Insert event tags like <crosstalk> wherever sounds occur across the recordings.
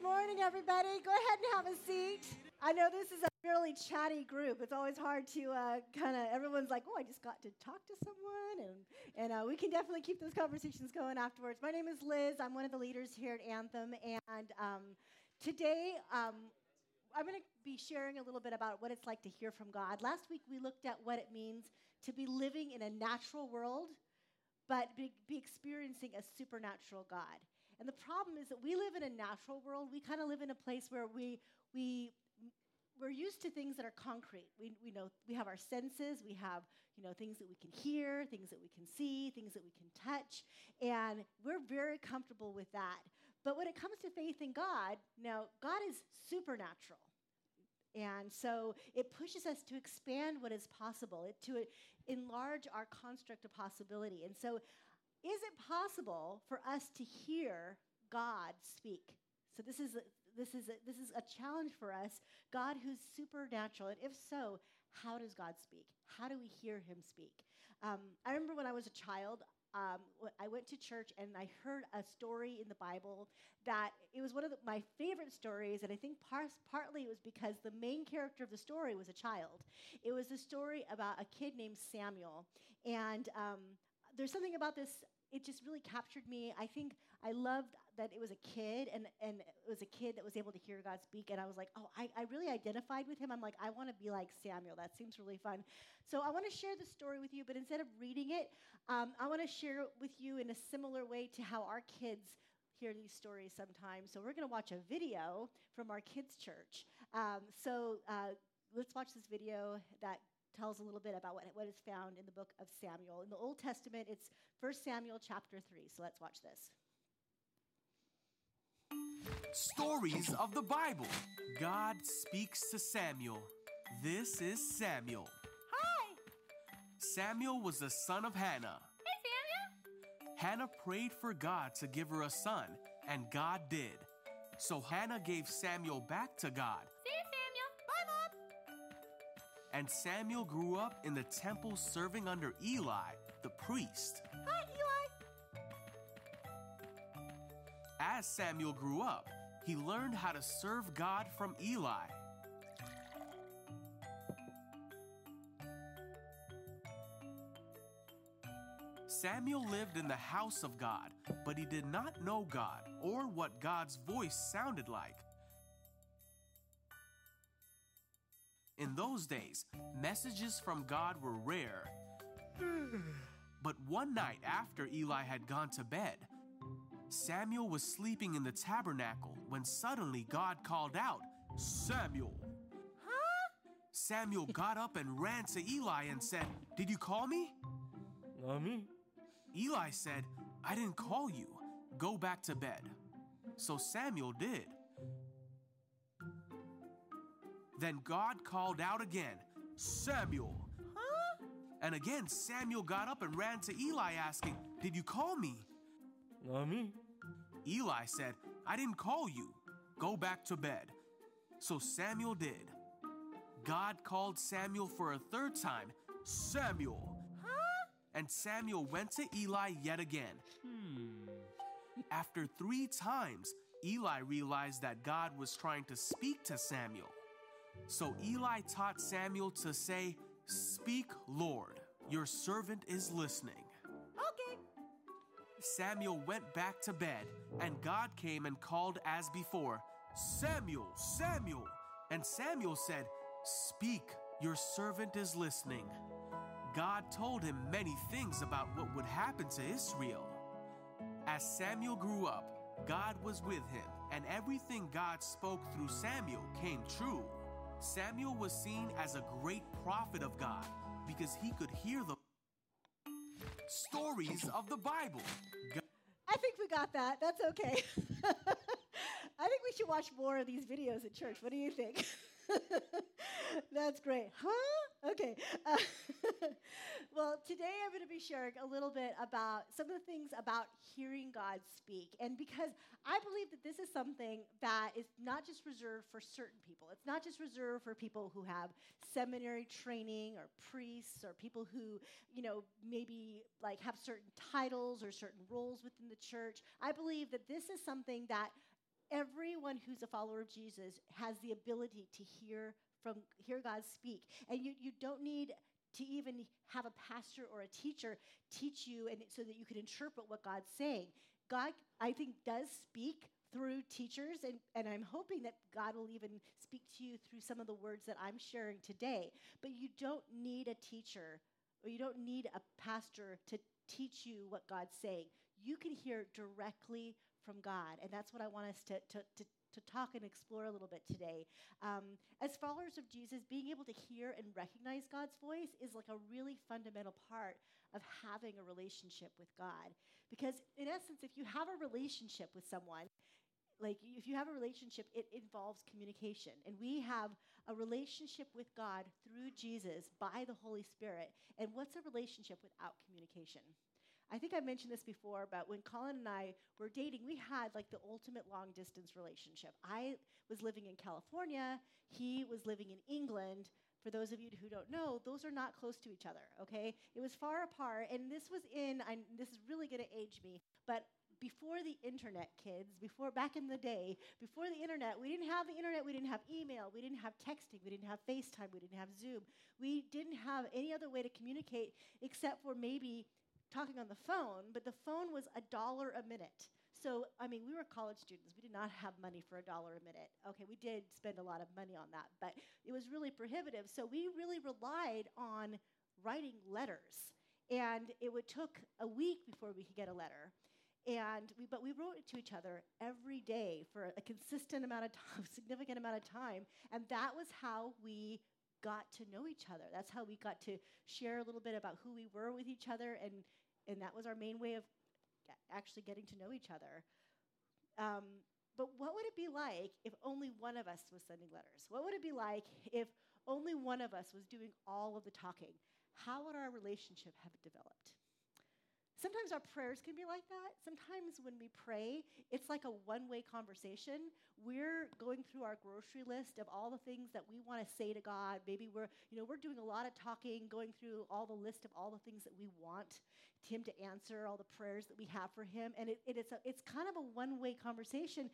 Good morning, everybody. Go ahead and have a seat. I know this is a fairly chatty group. It's always hard to uh, kind of, everyone's like, oh, I just got to talk to someone. And, and uh, we can definitely keep those conversations going afterwards. My name is Liz. I'm one of the leaders here at Anthem. And um, today, um, I'm going to be sharing a little bit about what it's like to hear from God. Last week, we looked at what it means to be living in a natural world, but be, be experiencing a supernatural God. And the problem is that we live in a natural world. We kind of live in a place where we, we, we're used to things that are concrete. We, we know we have our senses, we have you know, things that we can hear, things that we can see, things that we can touch, and we're very comfortable with that. But when it comes to faith in God, now, God is supernatural. And so it pushes us to expand what is possible, it, to enlarge our construct of possibility. And so is it possible for us to hear God speak? So this is a, this is a, this is a challenge for us. God who's supernatural, and if so, how does God speak? How do we hear Him speak? Um, I remember when I was a child. Um, I went to church and I heard a story in the Bible that it was one of the, my favorite stories, and I think par- partly it was because the main character of the story was a child. It was a story about a kid named Samuel, and um, there's something about this it just really captured me. I think I loved that it was a kid and, and it was a kid that was able to hear God speak. And I was like, oh, I, I really identified with him. I'm like, I want to be like Samuel. That seems really fun. So I want to share the story with you, but instead of reading it, um, I want to share it with you in a similar way to how our kids hear these stories sometimes. So we're going to watch a video from our kids' church. Um, so uh, let's watch this video that tells a little bit about what, what is found in the book of Samuel. In the Old Testament, it's 1 Samuel chapter 3. So let's watch this. Stories of the Bible. God speaks to Samuel. This is Samuel. Hi. Samuel was the son of Hannah. Hey, Samuel. Hannah prayed for God to give her a son, and God did. So Hannah gave Samuel back to God and Samuel grew up in the temple serving under Eli, the priest. Hi, Eli. As Samuel grew up, he learned how to serve God from Eli. Samuel lived in the house of God, but he did not know God or what God's voice sounded like. In those days, messages from God were rare. <sighs> But one night after Eli had gone to bed, Samuel was sleeping in the tabernacle when suddenly God called out, Samuel. Huh? Samuel <laughs> got up and ran to Eli and said, Did you call me? Not me. Eli said, I didn't call you. Go back to bed. So Samuel did. Then God called out again, Samuel. Huh? And again, Samuel got up and ran to Eli, asking, Did you call me? Me. Eli said, I didn't call you. Go back to bed. So Samuel did. God called Samuel for a third time, Samuel. Huh? And Samuel went to Eli yet again. Hmm. After three times, Eli realized that God was trying to speak to Samuel. So Eli taught Samuel to say, Speak, Lord, your servant is listening. Okay. Samuel went back to bed, and God came and called as before, Samuel, Samuel. And Samuel said, Speak, your servant is listening. God told him many things about what would happen to Israel. As Samuel grew up, God was with him, and everything God spoke through Samuel came true. Samuel was seen as a great prophet of God because he could hear the stories of the Bible. I think we got that. That's okay. <laughs> I think we should watch more of these videos at church. What do you think? <laughs> That's great. Huh? Okay. Uh, <laughs> well, today I'm going to be sharing a little bit about some of the things about hearing God speak. And because I believe that this is something that is not just reserved for certain people, it's not just reserved for people who have seminary training or priests or people who, you know, maybe like have certain titles or certain roles within the church. I believe that this is something that everyone who's a follower of Jesus has the ability to hear from hear God speak. And you, you don't need to even have a pastor or a teacher teach you and so that you can interpret what God's saying. God, I think, does speak through teachers, and, and I'm hoping that God will even speak to you through some of the words that I'm sharing today. But you don't need a teacher or you don't need a pastor to teach you what God's saying. You can hear directly from God, and that's what I want us to, to, to, to talk and explore a little bit today. Um, as followers of Jesus, being able to hear and recognize God's voice is like a really fundamental part of having a relationship with God. Because, in essence, if you have a relationship with someone, like if you have a relationship, it involves communication. And we have a relationship with God through Jesus by the Holy Spirit. And what's a relationship without communication? I think I've mentioned this before, but when Colin and I were dating, we had like the ultimate long distance relationship. I was living in California, he was living in England. For those of you who don't know, those are not close to each other, okay? It was far apart, and this was in, I, this is really gonna age me, but before the internet, kids, before back in the day, before the internet, we didn't have the internet, we didn't have email, we didn't have texting, we didn't have FaceTime, we didn't have Zoom. We didn't have any other way to communicate except for maybe talking on the phone, but the phone was a dollar a minute. So, I mean, we were college students. We did not have money for a dollar a minute. Okay, we did spend a lot of money on that, but it was really prohibitive. So, we really relied on writing letters. And it would took a week before we could get a letter. And we, but we wrote it to each other every day for a consistent amount of time, <laughs> significant amount of time. And that was how we got to know each other. That's how we got to share a little bit about who we were with each other. And, and that was our main way of actually getting to know each other. Um, but what would it be like if only one of us was sending letters? What would it be like if only one of us was doing all of the talking? How would our relationship have developed? Sometimes our prayers can be like that. Sometimes when we pray, it's like a one way conversation. We're going through our grocery list of all the things that we want to say to God. Maybe we're, you know, we're doing a lot of talking, going through all the list of all the things that we want Him to answer, all the prayers that we have for Him. And it, it is a, it's kind of a one way conversation.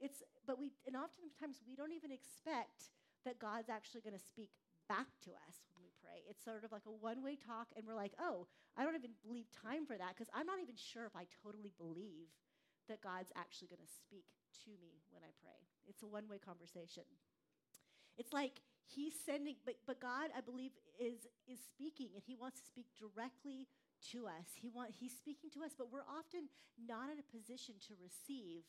It's, but we, and oftentimes we don't even expect that God's actually going to speak back to us pray. It's sort of like a one way talk, and we're like, oh, I don't even leave time for that because I'm not even sure if I totally believe that God's actually going to speak to me when I pray. It's a one way conversation. It's like he's sending, but, but God, I believe, is, is speaking, and he wants to speak directly to us. He want, he's speaking to us, but we're often not in a position to receive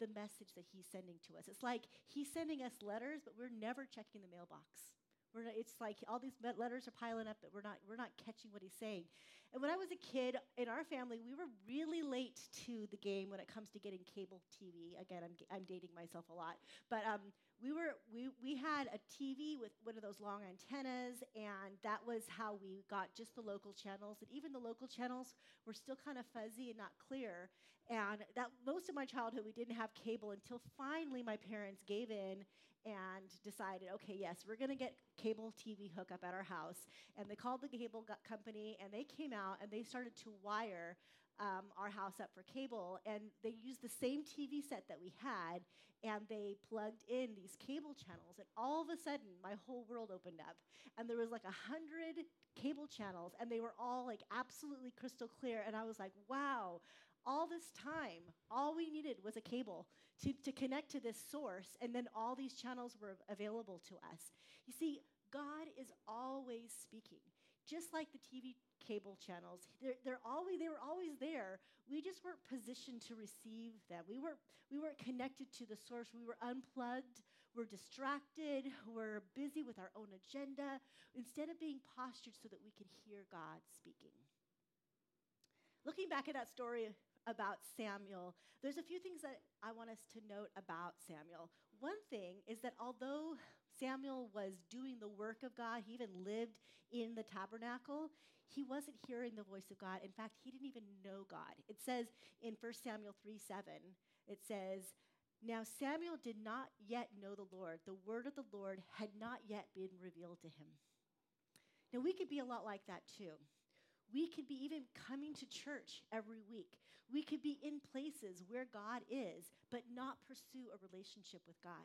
the message that he's sending to us. It's like he's sending us letters, but we're never checking the mailbox. We're it's like all these letters are piling up, but we're not, we're not catching what he's saying. And when I was a kid, in our family, we were really late to the game when it comes to getting cable TV. Again, I'm, I'm dating myself a lot. But um, we, were, we, we had a TV with one of those long antennas, and that was how we got just the local channels. And even the local channels were still kind of fuzzy and not clear. And that most of my childhood, we didn't have cable until finally my parents gave in and decided, okay, yes, we're going to get cable TV hookup at our house. And they called the cable company, and they came out and they started to wire um, our house up for cable. And they used the same TV set that we had, and they plugged in these cable channels. And all of a sudden, my whole world opened up. And there was like a hundred cable channels, and they were all like absolutely crystal clear. And I was like, wow, all this time, all we needed was a cable to, to connect to this source, and then all these channels were available to us. You see, God is always speaking. Just like the TV cable channels, they're, they're always, they were always there. We just weren't positioned to receive them. We weren't, we weren't connected to the source. We were unplugged. We're distracted. We're busy with our own agenda instead of being postured so that we could hear God speaking. Looking back at that story about Samuel, there's a few things that I want us to note about Samuel. One thing is that although Samuel was doing the work of God, he even lived in the tabernacle, he wasn't hearing the voice of God. In fact, he didn't even know God. It says in 1 Samuel 3 7, it says, Now Samuel did not yet know the Lord. The word of the Lord had not yet been revealed to him. Now, we could be a lot like that too We could be even coming to church every week. We could be in places where God is, but not pursue a relationship with God.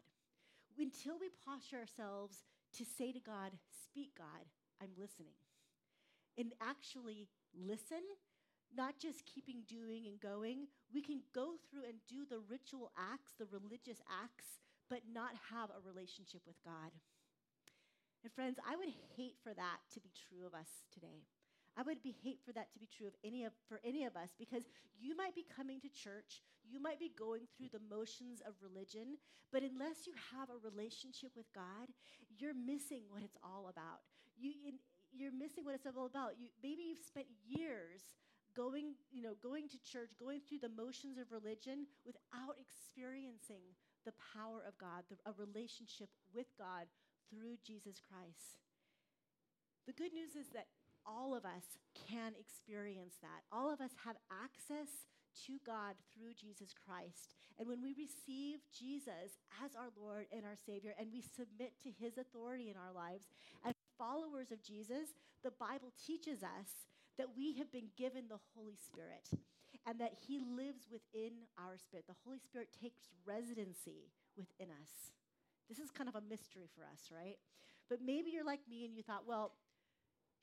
Until we posture ourselves to say to God, Speak, God, I'm listening. And actually listen, not just keeping doing and going. We can go through and do the ritual acts, the religious acts, but not have a relationship with God. And friends, I would hate for that to be true of us today. I would be hate for that to be true of any of for any of us because you might be coming to church, you might be going through the motions of religion, but unless you have a relationship with God, you're missing what it's all about. You you're missing what it's all about. You maybe you've spent years going, you know, going to church, going through the motions of religion without experiencing the power of God, the, a relationship with God through Jesus Christ. The good news is that all of us can experience that. All of us have access to God through Jesus Christ. And when we receive Jesus as our Lord and our Savior and we submit to his authority in our lives, as followers of Jesus, the Bible teaches us that we have been given the Holy Spirit and that he lives within our spirit. The Holy Spirit takes residency within us. This is kind of a mystery for us, right? But maybe you're like me and you thought, well,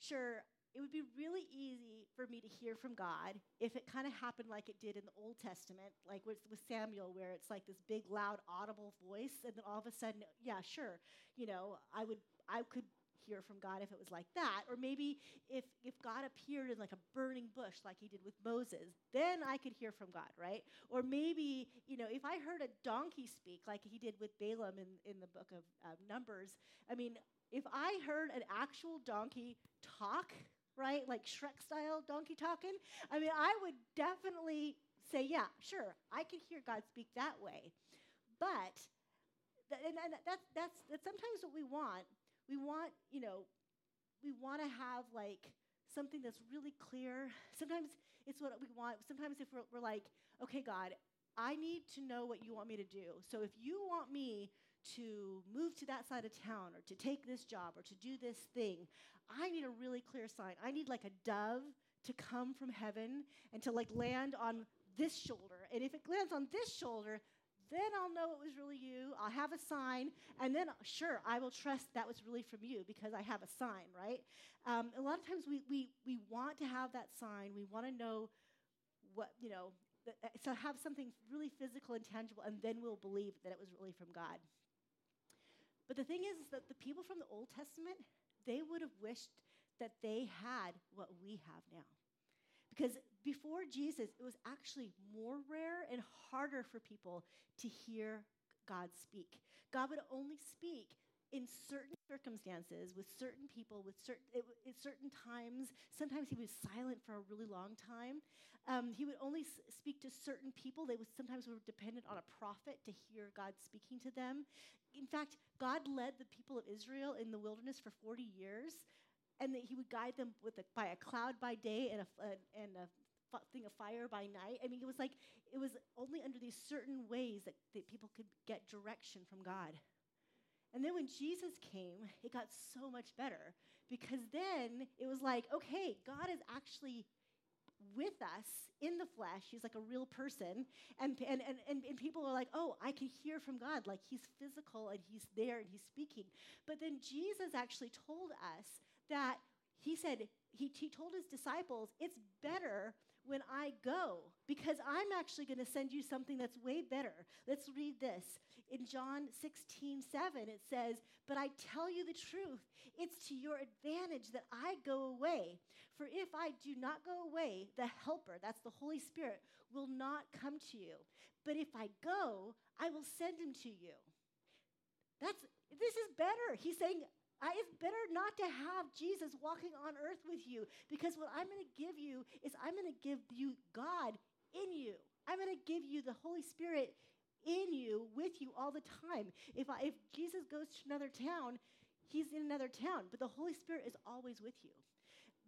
sure, it would be really easy for me to hear from God if it kind of happened like it did in the Old Testament, like with, with Samuel, where it's like this big, loud, audible voice, and then all of a sudden, yeah, sure, you know, I would, I could hear from God if it was like that, or maybe if if God appeared in like a burning bush, like He did with Moses, then I could hear from God, right? Or maybe, you know, if I heard a donkey speak, like He did with Balaam in in the book of uh, Numbers, I mean, if I heard an actual donkey talk right? Like Shrek style donkey talking. I mean, I would definitely say, yeah, sure, I could hear God speak that way. But, th- and, and that's, that's, that's sometimes what we want. We want, you know, we want to have like something that's really clear. Sometimes it's what we want. Sometimes if we're, we're like, okay, God, I need to know what you want me to do. So if you want me to move to that side of town or to take this job or to do this thing, I need a really clear sign. I need like a dove to come from heaven and to like land on this shoulder. And if it lands on this shoulder, then I'll know it was really you. I'll have a sign, and then sure, I will trust that was really from you because I have a sign, right? Um, a lot of times we, we, we want to have that sign. We want to know what, you know, uh, so have something really physical and tangible, and then we'll believe that it was really from God. But the thing is, is that the people from the Old Testament, they would have wished that they had what we have now. Because before Jesus, it was actually more rare and harder for people to hear God speak. God would only speak in certain circumstances with certain people with certain at certain times sometimes he was silent for a really long time um, he would only s- speak to certain people. They would sometimes were dependent on a prophet to hear god speaking to them. In fact god led the people of israel in the wilderness for 40 years and that he would guide them with a, by a cloud by day and a, and a thing of fire by night. I mean it was like it was only under these certain ways that, that people could get direction from god and then when Jesus came, it got so much better because then it was like, okay, God is actually with us in the flesh. He's like a real person. And, and, and, and, people are like, oh, I can hear from God. Like he's physical and he's there and he's speaking. But then Jesus actually told us that he said, he, he told his disciples, it's better when I go because I'm actually going to send you something that's way better. Let's read this. In John 16, 7, it says, But I tell you the truth, it's to your advantage that I go away. For if I do not go away, the Helper, that's the Holy Spirit, will not come to you. But if I go, I will send him to you. That's this is better. He's saying, it's better not to have Jesus walking on earth with you because what I'm going to give you is I'm going to give you God in you. I'm going to give you the Holy Spirit in you, with you all the time. If, I, if Jesus goes to another town, he's in another town, but the Holy Spirit is always with you.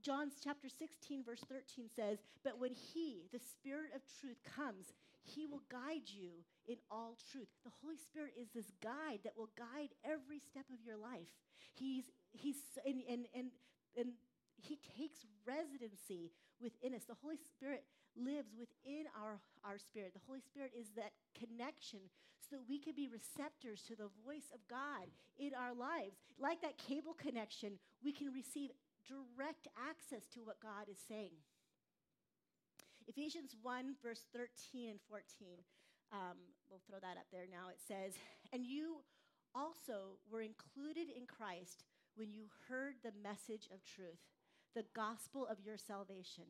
John chapter 16, verse 13 says, But when He, the Spirit of truth, comes, He will guide you in all truth. The Holy Spirit is this guide that will guide every step of your life. He's, he's and, and, and, and He takes residency within us. The Holy Spirit lives within our, our spirit. The Holy Spirit is that connection so that we can be receptors to the voice of God in our lives. Like that cable connection, we can receive direct access to what God is saying. Ephesians 1, verse 13 and 14. Um, we'll throw that up there now. It says, And you also were included in Christ when you heard the message of truth, the gospel of your salvation.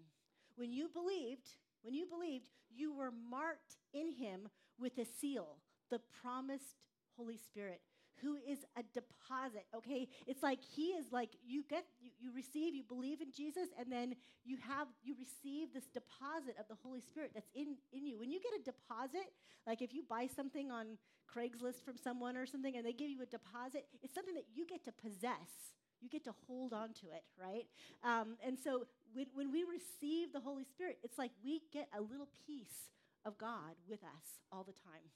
When you believed, when you believed, you were marked in him with a seal, the promised Holy Spirit who is a deposit, okay? It's like he is like you get you, you receive, you believe in Jesus, and then you have you receive this deposit of the Holy Spirit that's in, in you. When you get a deposit, like if you buy something on Craigslist from someone or something and they give you a deposit, it's something that you get to possess. You get to hold on to it, right? Um, and so when, when we receive the Holy Spirit, it's like we get a little piece of God with us all the time.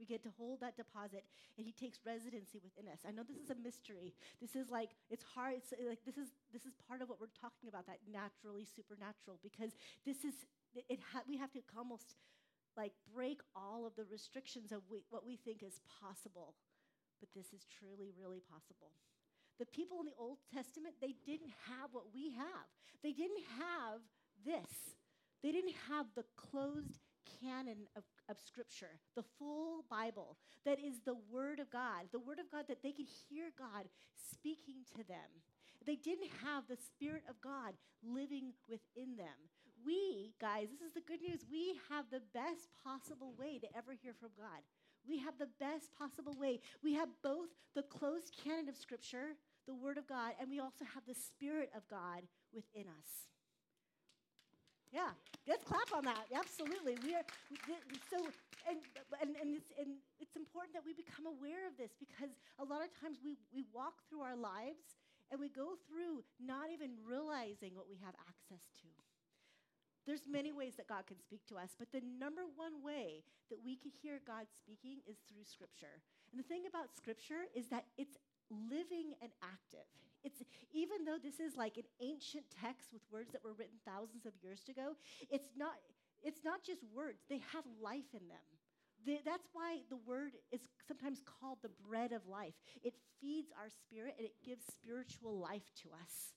We get to hold that deposit, and He takes residency within us. I know this is a mystery. This is like it's hard. It's uh, like this is this is part of what we're talking about. That naturally supernatural, because this is it. Ha- we have to almost like break all of the restrictions of we, what we think is possible, but this is truly, really possible. The people in the Old Testament, they didn't have what we have. They didn't have this. They didn't have the closed canon of, of Scripture, the full Bible that is the Word of God, the Word of God that they could hear God speaking to them. They didn't have the Spirit of God living within them. We, guys, this is the good news. We have the best possible way to ever hear from God. We have the best possible way. We have both the closed canon of Scripture, the Word of God, and we also have the Spirit of God within us. Yeah, let's clap on that. Absolutely. We are so, and, and, and, it's, and it's important that we become aware of this because a lot of times we, we walk through our lives and we go through not even realizing what we have access to. There's many ways that God can speak to us, but the number one way that we can hear God speaking is through Scripture. And the thing about Scripture is that it's living and active. It's even though this is like an ancient text with words that were written thousands of years ago, it's not it's not just words. They have life in them. The, that's why the word is sometimes called the bread of life. It feeds our spirit and it gives spiritual life to us.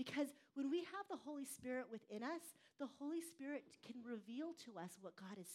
Because when we have the Holy Spirit within us, the Holy Spirit can reveal to us what God is,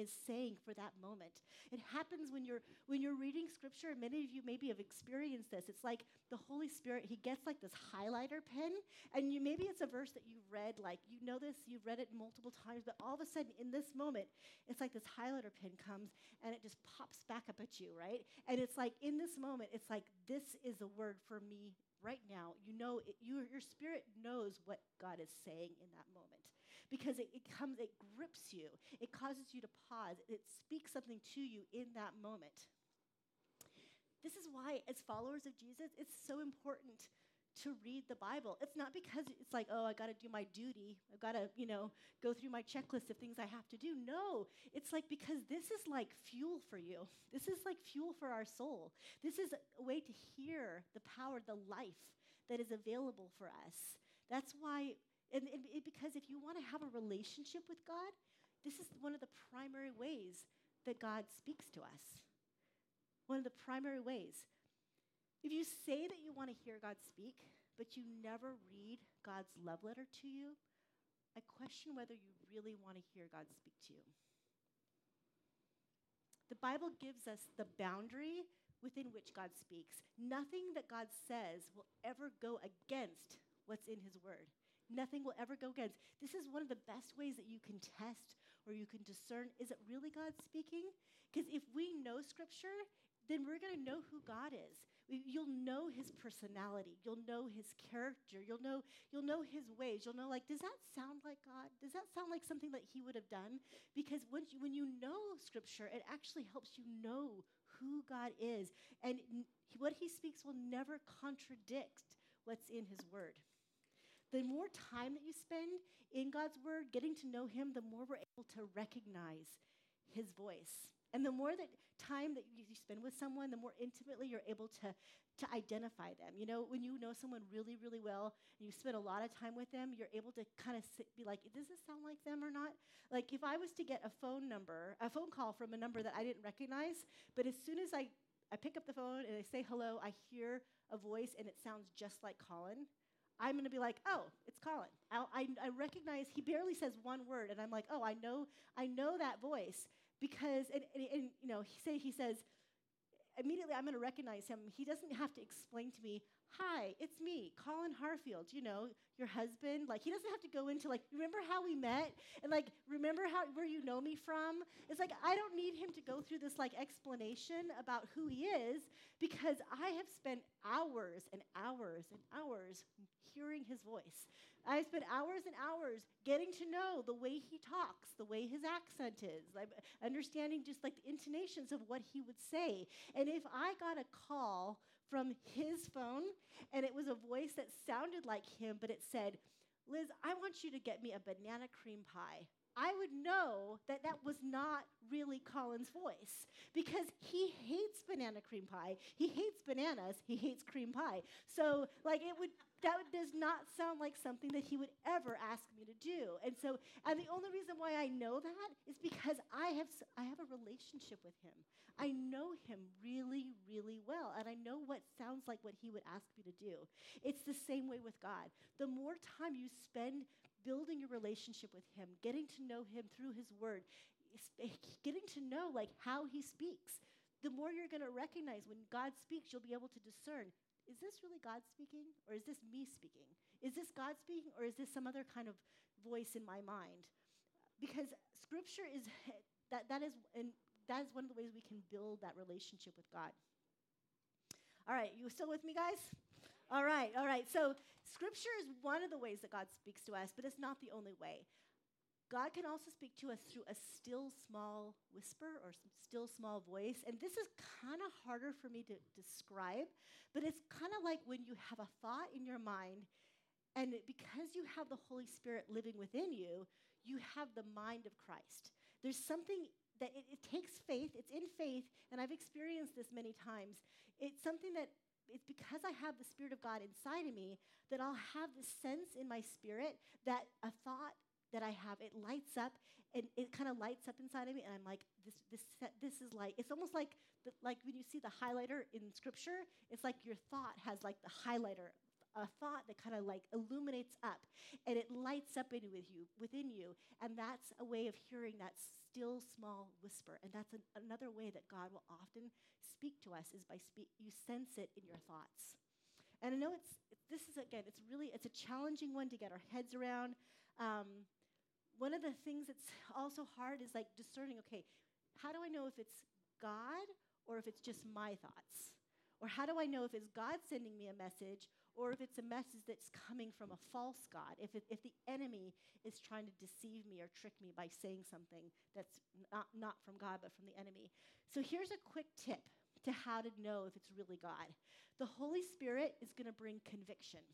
is saying for that moment. It happens when you're, when you're reading scripture, and many of you maybe have experienced this. It's like the Holy Spirit, he gets like this highlighter pen, and you, maybe it's a verse that you've read, like you know this, you've read it multiple times, but all of a sudden in this moment, it's like this highlighter pen comes and it just pops back up at you, right? And it's like in this moment, it's like, this is a word for me right now, you know, it, you, your spirit knows what God is saying in that moment. Because it, it comes, it grips you, it causes you to pause, it speaks something to you in that moment. This is why, as followers of Jesus, it's so important to read the Bible. It's not because it's like, oh, I got to do my duty. I've got to, you know, go through my checklist of things I have to do. No, it's like because this is like fuel for you. This is like fuel for our soul. This is a way to hear the power, the life that is available for us. That's why, and, and it, because if you want to have a relationship with God, this is one of the primary ways that God speaks to us. One of the primary ways. If you say that you want to hear God speak, but you never read God's love letter to you, I question whether you really want to hear God speak to you. The Bible gives us the boundary within which God speaks. Nothing that God says will ever go against what's in His Word. Nothing will ever go against. This is one of the best ways that you can test or you can discern is it really God speaking? Because if we know Scripture, then we're going to know who God is. You'll know his personality. You'll know his character. You'll know, you'll know his ways. You'll know, like, does that sound like God? Does that sound like something that he would have done? Because when you, when you know Scripture, it actually helps you know who God is. And what he speaks will never contradict what's in his word. The more time that you spend in God's word, getting to know him, the more we're able to recognize his voice. And the more that time that you, spend with someone, the more intimately you're able to, to identify them. You know, when you know someone really, really well and you spend a lot of time with them, you're able to kind of be like, does this sound like them or not? Like if I was to get a phone number, a phone call from a number that I didn't recognize, but as soon as I, I pick up the phone and I say hello, I hear a voice and it sounds just like Colin. I'm going to be like, oh, it's Colin. I, I, I recognize he barely says one word, and I'm like, oh, I know, I know that voice because, and, and, and you know, he say he says, immediately I'm going to recognize him. He doesn't have to explain to me, hi, it's me, Colin Harfield, you know, your husband. Like, he doesn't have to go into, like, remember how we met? And, like, remember how, where you know me from? It's like, I don't need him to go through this, like, explanation about who he is because I have spent hours and hours and hours hearing his voice. I spent hours and hours getting to know the way he talks, the way his accent is, like understanding just like the intonations of what he would say. And if I got a call from his phone and it was a voice that sounded like him, but it said, Liz, I want you to get me a banana cream pie. I would know that that was not really Colin's voice because he hates banana cream pie. He hates bananas. He hates cream pie. So, like, it would that does not sound like something that he would ever ask me to do. And so, and the only reason why I know that is because I have I have a relationship with him. I know him really, really well, and I know what sounds like what he would ask me to do. It's the same way with God. The more time you spend building a relationship with him, getting to know him through his word, getting to know like how he speaks, the more you're going to recognize when God speaks, you'll be able to discern is this really God speaking or is this me speaking? Is this God speaking or is this some other kind of voice in my mind? Because scripture is that that is and that is one of the ways we can build that relationship with God. All right, you still with me guys? All right, all right. So scripture is one of the ways that God speaks to us, but it's not the only way. God can also speak to us through a still small whisper or still small voice. And this is kind of harder for me to describe, but it's kind of like when you have a thought in your mind, and it, because you have the Holy Spirit living within you, you have the mind of Christ. There's something that it, it takes faith, it's in faith, and I've experienced this many times. It's something that it's because I have the Spirit of God inside of me that I'll have this sense in my spirit that a thought that I have, it lights up and it kind of lights up inside of me, and I'm like, this, this, this is like, it's almost like, the, like when you see the highlighter in scripture, it's like your thought has like the highlighter, a thought that kind of like illuminates up, and it lights up in with you, within you, and that's a way of hearing that still small whisper, and that's an, another way that God will often speak to us is by speak, you sense it in your thoughts. And I know it's, this is again, it's really, it's a challenging one to get our heads around. Um, one of the things that's also hard is like discerning okay, how do I know if it's God or if it's just my thoughts? Or how do I know if it's God sending me a message or if it's a message that's coming from a false God? If, if the enemy is trying to deceive me or trick me by saying something that's not, not from God but from the enemy. So here's a quick tip to how to know if it's really God. The Holy Spirit is going to bring conviction,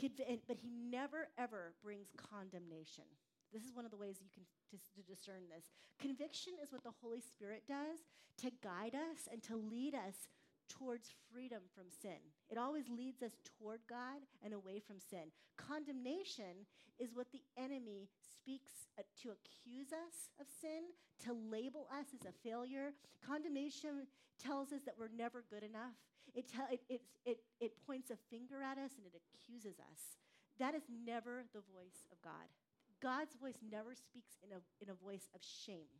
Conv- but He never, ever brings condemnation. This is one of the ways you can to discern this. Conviction is what the Holy Spirit does to guide us and to lead us towards freedom from sin. It always leads us toward God and away from sin. Condemnation is what the enemy speaks uh, to accuse us of sin, to label us as a failure. Condemnation tells us that we're never good enough. It, te- it, it, it, it points a finger at us and it accuses us. That is never the voice of God. God's voice never speaks in a, in a voice of shame.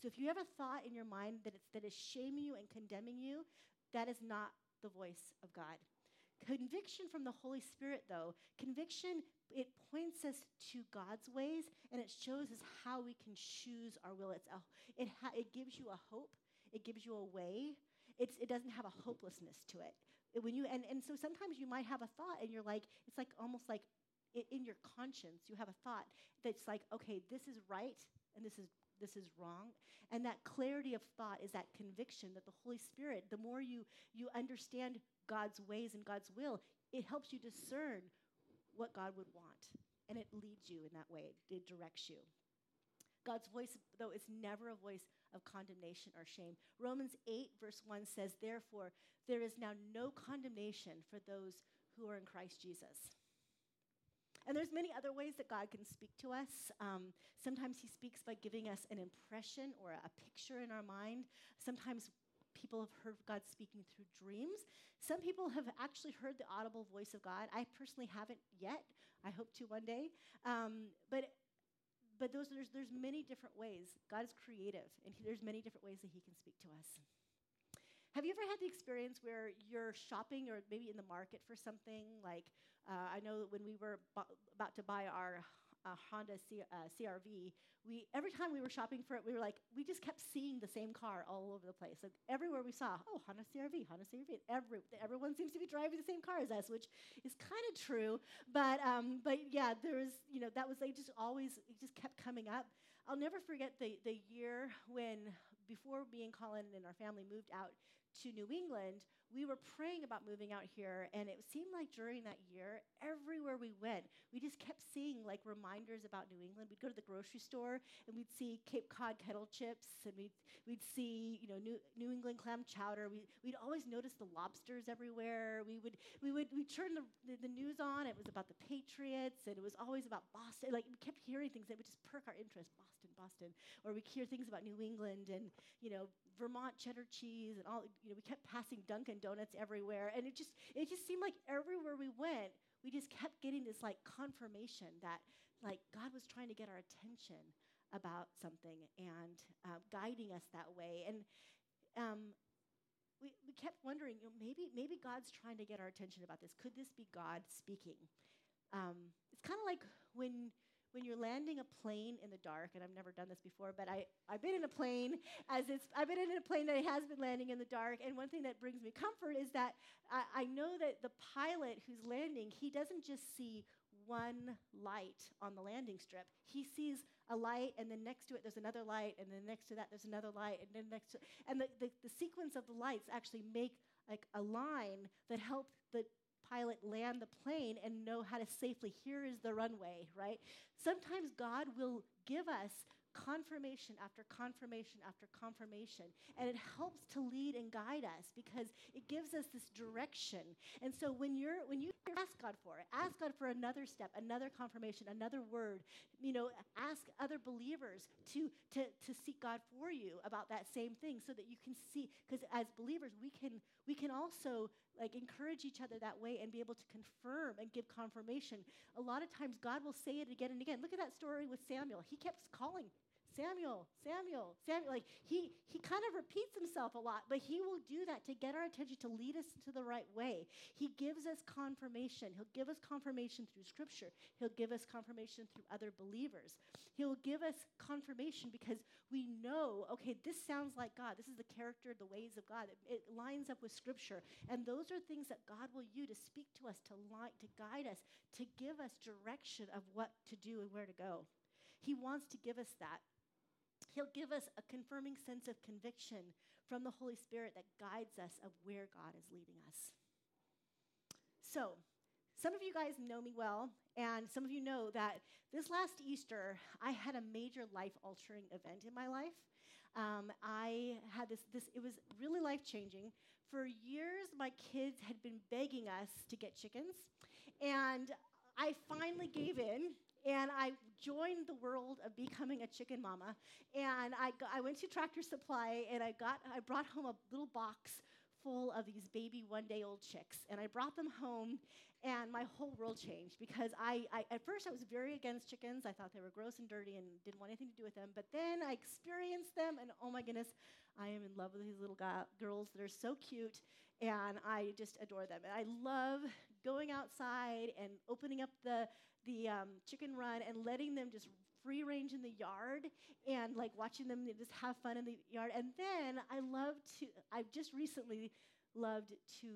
So if you have a thought in your mind that, it's, that is shaming you and condemning you, that is not the voice of God. Conviction from the Holy Spirit, though, conviction, it points us to God's ways and it shows us how we can choose our will. It's a, it, ha, it gives you a hope, it gives you a way. It's, it doesn't have a hopelessness to it. it. When you, and, and so sometimes you might have a thought and you're like, it's like almost like in your conscience, you have a thought that's like, okay, this is right and this is this is wrong. And that clarity of thought is that conviction that the Holy Spirit, the more you you understand God's ways and God's will, it helps you discern what God would want. And it leads you in that way. It directs you. God's voice, though, is never a voice of condemnation or shame. Romans 8, verse 1 says, Therefore, there is now no condemnation for those who are in Christ Jesus. And there's many other ways that God can speak to us. Um, sometimes He speaks by giving us an impression or a picture in our mind. Sometimes people have heard God speaking through dreams. Some people have actually heard the audible voice of God. I personally haven't yet. I hope to one day. Um, but but those, there's, there's many different ways. God is creative, and he, there's many different ways that He can speak to us. Have you ever had the experience where you're shopping or maybe in the market for something? Like, uh, I know that when we were bu- about to buy our uh, Honda C- uh, CRV, we every time we were shopping for it, we were like, we just kept seeing the same car all over the place. Like everywhere we saw, oh, Honda CRV, Honda CRV. Every, everyone seems to be driving the same car as us, which is kind of true. But um, but yeah, there was you know that was they just always it just kept coming up. I'll never forget the the year when before me and Colin and our family moved out to New England, we were praying about moving out here, and it seemed like during that year, everywhere we went, we just kept seeing like reminders about New England. We'd go to the grocery store and we'd see Cape Cod kettle chips, and we'd, we'd see you know New, New England clam chowder. We, we'd always notice the lobsters everywhere. We would we would we turn the, the, the news on. It was about the Patriots, and it was always about Boston. Like we kept hearing things that would just perk our interest. Boston, Boston, or we hear things about New England and you know Vermont cheddar cheese and all. You we kept passing Dunkin' Donuts everywhere, and it just it just seemed like everywhere we went, we just kept getting this like confirmation that like God was trying to get our attention about something and uh, guiding us that way. And um, we, we kept wondering, you know, maybe maybe God's trying to get our attention about this. Could this be God speaking? Um, it's kind of like when when you're landing a plane in the dark, and I've never done this before, but I, I've been in a plane as it's, I've been in a plane that has been landing in the dark, and one thing that brings me comfort is that I, I know that the pilot who's landing, he doesn't just see one light on the landing strip. He sees a light, and then next to it there's another light, and then next to that there's another light, and then next to, and the, the, the sequence of the lights actually make like a line that help the pilot land the plane and know how to safely here is the runway right? Sometimes god will give us confirmation after confirmation after confirmation and it helps to lead and guide us because it gives us this direction. And so when you're when you ask god for it ask god for another step another confirmation another word you know ask other believers to to to seek god for you about that same thing so that you can see because as believers we can we can also like encourage each other that way and be able to confirm and give confirmation. A lot of times god will say it again and again. Look at that story with samuel. He kept calling Samuel, Samuel, Samuel. Like he he kind of repeats himself a lot, but he will do that to get our attention to lead us into the right way. He gives us confirmation. He'll give us confirmation through scripture. He'll give us confirmation through other believers. He'll give us confirmation because we know, okay, this sounds like God. This is the character, the ways of God. It, it lines up with scripture. And those are things that God will use to speak to us, to line, to guide us, to give us direction of what to do and where to go. He wants to give us that. He'll give us a confirming sense of conviction from the Holy Spirit that guides us of where God is leading us. So, some of you guys know me well, and some of you know that this last Easter, I had a major life altering event in my life. Um, I had this, this, it was really life changing. For years, my kids had been begging us to get chickens, and I finally gave in and I joined the world of becoming a chicken mama. And I, got, I went to Tractor Supply and I got I brought home a little box full of these baby one day old chicks. And I brought them home and my whole world changed because I, I, at first I was very against chickens. I thought they were gross and dirty and didn't want anything to do with them. But then I experienced them and oh my goodness, I am in love with these little ga- girls. They're so cute and I just adore them. And I love going outside and opening up the the um, chicken run and letting them just free range in the yard and like watching them just have fun in the yard. And then I love to, I've just recently loved to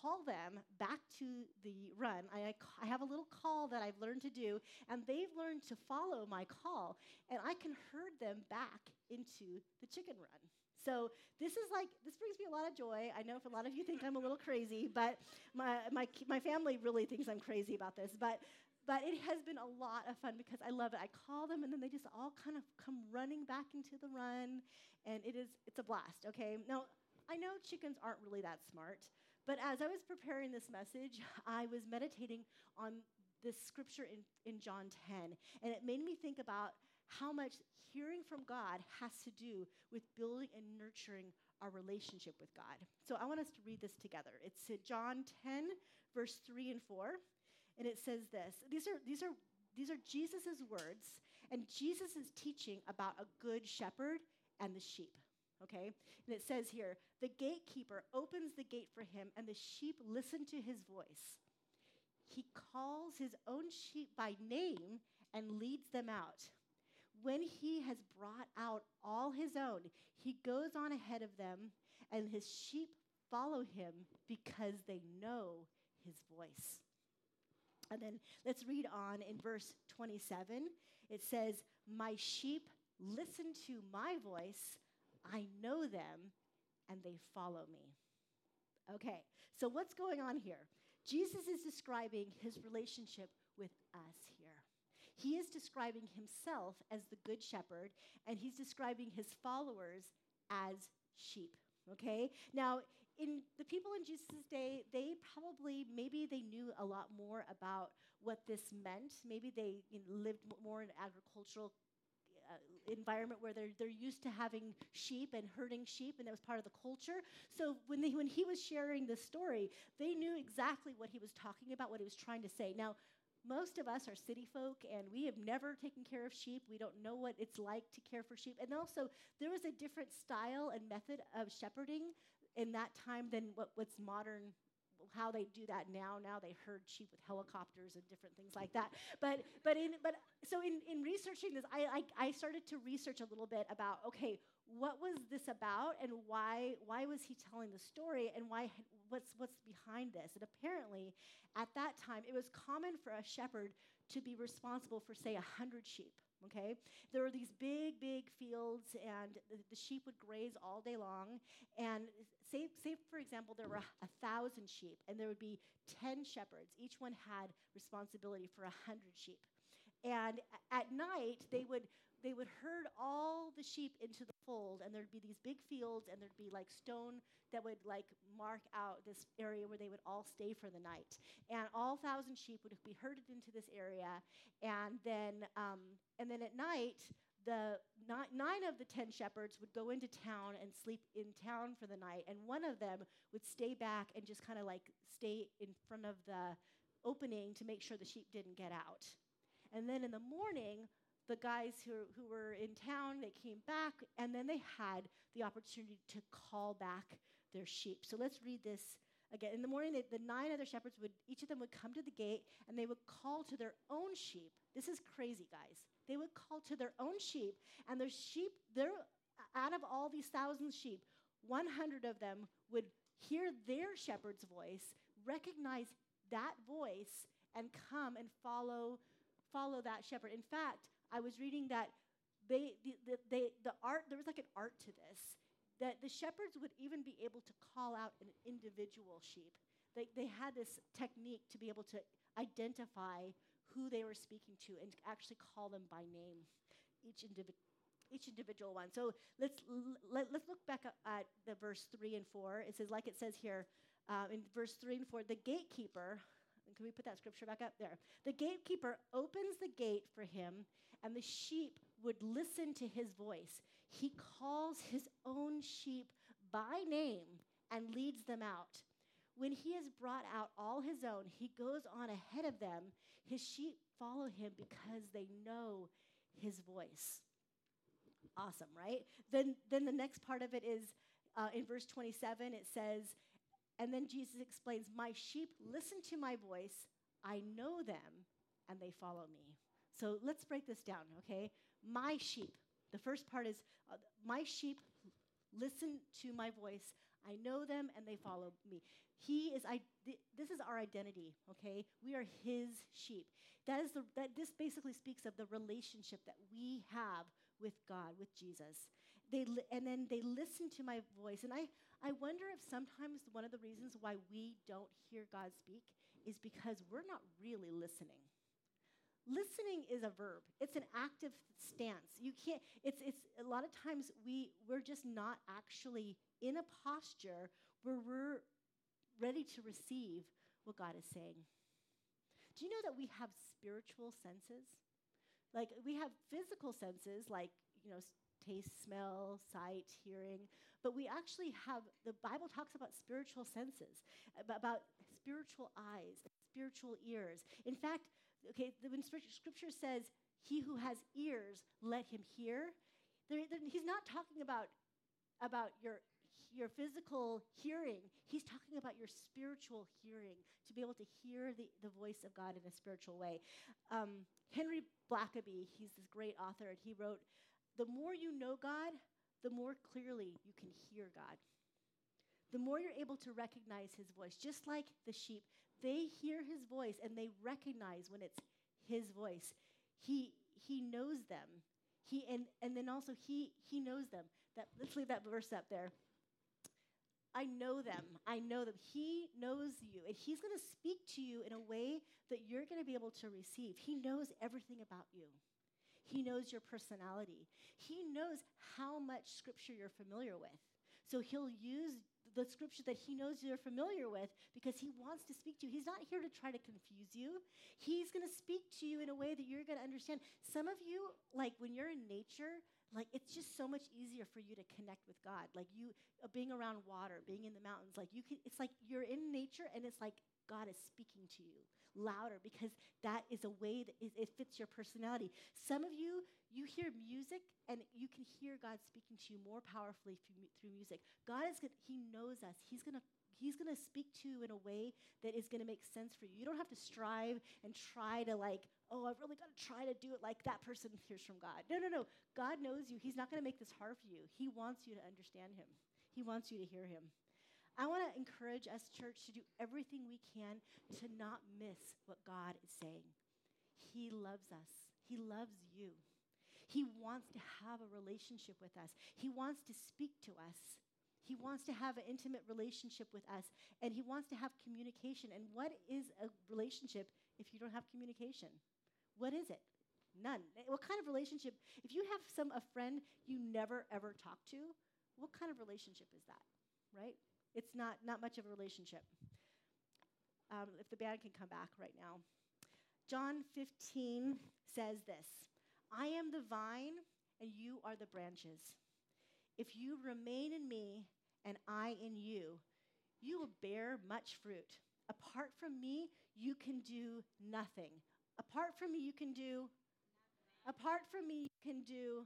call them back to the run. I, I have a little call that I've learned to do, and they've learned to follow my call, and I can herd them back into the chicken run. So this is like this brings me a lot of joy. I know if a lot of you think I'm a little crazy, but my my my family really thinks I'm crazy about this. But but it has been a lot of fun because I love it. I call them and then they just all kind of come running back into the run and it is it's a blast, okay? Now, I know chickens aren't really that smart, but as I was preparing this message, <laughs> I was meditating on this scripture in, in John 10, and it made me think about how much hearing from God has to do with building and nurturing our relationship with God. So I want us to read this together. It's John 10, verse 3 and 4, and it says this. These are, these are, these are Jesus' words, and Jesus is teaching about a good shepherd and the sheep. Okay? And it says here the gatekeeper opens the gate for him, and the sheep listen to his voice. He calls his own sheep by name and leads them out. When he has brought out all his own, he goes on ahead of them, and his sheep follow him because they know his voice. And then let's read on in verse 27. It says, My sheep listen to my voice, I know them, and they follow me. Okay, so what's going on here? Jesus is describing his relationship with us here. He is describing himself as the good shepherd, and he's describing his followers as sheep. Okay? Now, in the people in Jesus' day, they probably, maybe they knew a lot more about what this meant. Maybe they you know, lived more in an agricultural uh, environment where they're, they're used to having sheep and herding sheep, and that was part of the culture. So when, they, when he was sharing this story, they knew exactly what he was talking about, what he was trying to say. Now, most of us are city folk and we have never taken care of sheep. We don't know what it's like to care for sheep. And also, there was a different style and method of shepherding in that time than what, what's modern how they do that now. Now they herd sheep with helicopters and different things like that. But but in but so in, in researching this, I, I I started to research a little bit about okay, what was this about and why why was he telling the story and why what's what's behind this? And apparently, at that time, it was common for a shepherd to be responsible for say a hundred sheep okay? There were these big, big fields, and the, the, sheep would graze all day long. And say, say for example, there were a, thousand sheep, and there would be 10 shepherds. Each one had responsibility for a 100 sheep. And at night, they would they would herd all the sheep into the fold and there'd be these big fields and there'd be like stone that would like mark out this area where they would all stay for the night and all thousand sheep would be herded into this area and then um, and then at night the nine, of the ten shepherds would go into town and sleep in town for the night and one of them would stay back and just kind of like stay in front of the opening to make sure the sheep didn't get out and then in the morning the guys who, who were in town, they came back, and then they had the opportunity to call back their sheep. So let's read this again. In the morning, they, the nine other shepherds would, each of them would come to the gate, and they would call to their own sheep. This is crazy, guys. They would call to their own sheep, and their sheep, they're, out of all these thousand sheep, 100 of them would hear their shepherd's voice, recognize that voice, and come and follow follow that shepherd. In fact, I was reading that they, the, the, they, the art, there was like an art to this, that the shepherds would even be able to call out an individual sheep. They, they had this technique to be able to identify who they were speaking to and actually call them by name, each, indivi- each individual one. So let's, l- let, let's look back at the verse 3 and 4. It says, like it says here uh, in verse 3 and 4, the gatekeeper, can we put that scripture back up there? The gatekeeper opens the gate for him and the sheep would listen to his voice. He calls his own sheep by name and leads them out. When he has brought out all his own, he goes on ahead of them. His sheep follow him because they know his voice. Awesome, right? Then, then the next part of it is uh, in verse 27, it says, and then Jesus explains, My sheep listen to my voice, I know them, and they follow me. So let's break this down, okay? My sheep. The first part is uh, my sheep listen to my voice. I know them and they follow me. He is I this is our identity, okay? We are his sheep. That is the that this basically speaks of the relationship that we have with God, with Jesus. They and then they listen to my voice. And I I wonder if sometimes one of the reasons why we don't hear God speak is because we're not really listening listening is a verb. It's an active stance. You can't it's it's a lot of times we we're just not actually in a posture where we're ready to receive what God is saying. Do you know that we have spiritual senses? Like we have physical senses like, you know, taste, smell, sight, hearing, but we actually have the Bible talks about spiritual senses, about spiritual eyes, spiritual ears. In fact, okay, when scripture says, "He who has ears, let him hear," there, there- he's not talking about about your your physical hearing. He's talking about your spiritual hearing to be able to hear the, the voice of God in a spiritual way. Um, Henry Blackaby, he's this great author, and he wrote, "The more you know God, the more clearly you can hear God." the more you're able to recognize his voice, just like the sheep, they hear his voice and they recognize when it's his voice. He he knows them. He and and then also he he knows them. That let's leave that verse up there. I know them. I know them. He knows you, and He's going to speak to you in a way that you're going to be able to receive. He knows everything about you. He knows your personality. He knows how much scripture you're familiar with. So He'll use the scripture that He knows you're familiar with because He wants to speak to you. He's not here to try to confuse you. He's going to speak to you in a way that you're going to understand. Some of you, like when you're in nature, like it's just so much easier for you to connect with God. Like you uh, being around water, being in the mountains, like you can it's like you're in nature and it's like God is speaking to you louder because that is a way that it, it fits your personality. Some of you you hear music and you can hear God speaking to you more powerfully through, through music. God is good, he knows us. He's going to He's going to speak to you in a way that is going to make sense for you. You don't have to strive and try to like, oh, I've really got to try to do it like that person <laughs> hears from God. No, no, no. God knows you. He's not going to make this hard for you. He wants you to understand him. He wants you to hear him. I want to encourage us, church, to do everything we can to not miss what God is saying. He loves us, He loves you. He wants to have a relationship with us, He wants to speak to us. He wants to have an intimate relationship with us, and He wants to have communication. And what is a relationship if you don't have communication? What is it? None. What kind of relationship? If you have some a friend you never ever talk to, what kind of relationship is that? Right? It's not not much of a relationship. Um, if the band can come back right now. John 15 says this I am the vine, and you are the branches. If you remain in me, and I in you, you will bear much fruit. Apart from me, you can do nothing. Apart from me, you can do Apart from me, you can do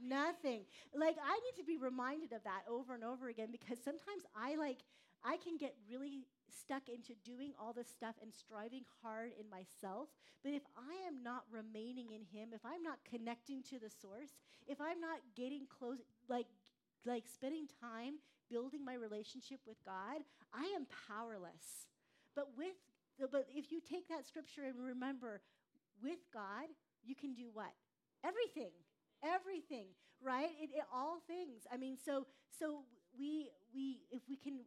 nothing. Like I need to be reminded of that over and over again because sometimes I like I can get really stuck into doing all this stuff and striving hard in myself. But if I am not remaining in him, if I'm not connecting to the source, if I'm not getting close like like spending time building my relationship with God, I am powerless. But with but if you take that scripture and remember with God, you can do what? Everything. Everything, right? It, it, all things. I mean, so so we we if we can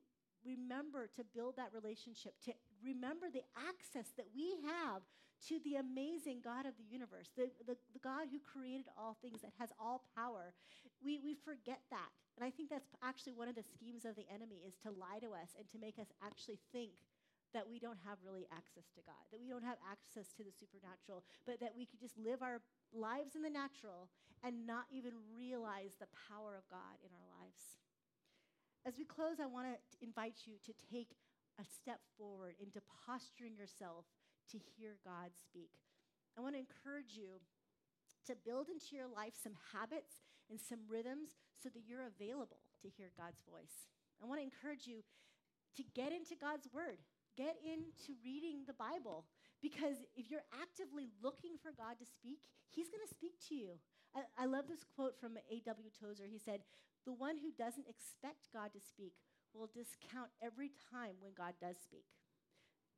remember to build that relationship, to remember the access that we have to the amazing God of the universe, the, the, the God who created all things, that has all power, we, we forget that. And I think that's actually one of the schemes of the enemy is to lie to us and to make us actually think that we don't have really access to God, that we don't have access to the supernatural, but that we could just live our lives in the natural and not even realize the power of God in our lives. As we close, I want to invite you to take a step forward into posturing yourself to hear God speak. I want to encourage you to build into your life some habits and some rhythms so that you're available to hear God's voice. I want to encourage you to get into God's word, get into reading the Bible, because if you're actively looking for God to speak, He's going to speak to you. I, I love this quote from A.W. Tozer. He said, The one who doesn't expect God to speak will discount every time when God does speak.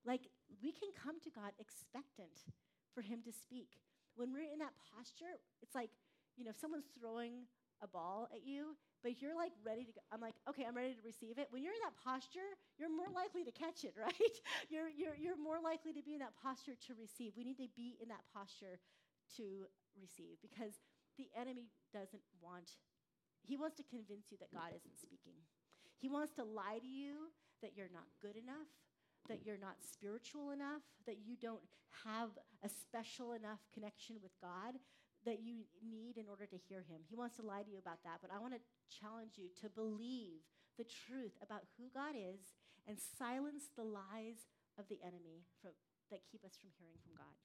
Like, we can come to God expectant for Him to speak. When we're in that posture, it's like, you know, if someone's throwing a ball at you but you're like ready to go. I'm like, okay, I'm ready to receive it. When you're in that posture, you're more likely to catch it, <laughs> right? you're, you're, you're more likely to be in that posture to receive. We need to be in that posture to receive because the enemy doesn't want, he wants to convince you that God isn't speaking. He wants to lie to you that you're not good enough, that you're not spiritual enough, that you don't have a special enough connection with God that you need in order to hear him. He wants to lie to you about that, but I want to challenge you to believe the truth about who God is and silence the lies of the enemy from, that keep us from hearing from God.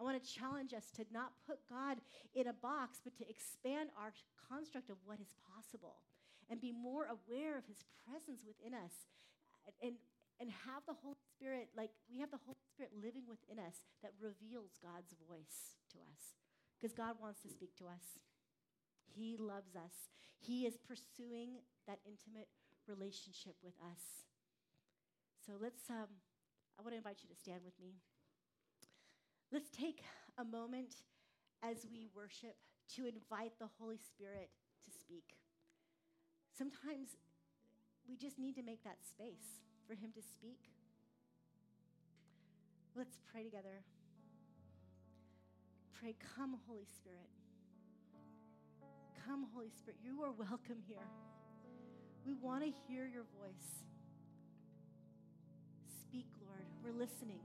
I want to challenge us to not put God in a box, but to expand our construct of what is possible and be more aware of his presence within us and, and have the Holy Spirit, like we have the Holy Spirit living within us that reveals God's voice to us because God wants to speak to us. He loves us. He is pursuing that intimate relationship with us. So let's, um, I want to invite you to stand with me. Let's take a moment as we worship to invite the Holy Spirit to speak. Sometimes we just need to make that space for Him to speak. Let's pray together pray, Come, Holy Spirit. Come, Holy Spirit. You are welcome here. We want to hear your voice. Speak, Lord. We're listening.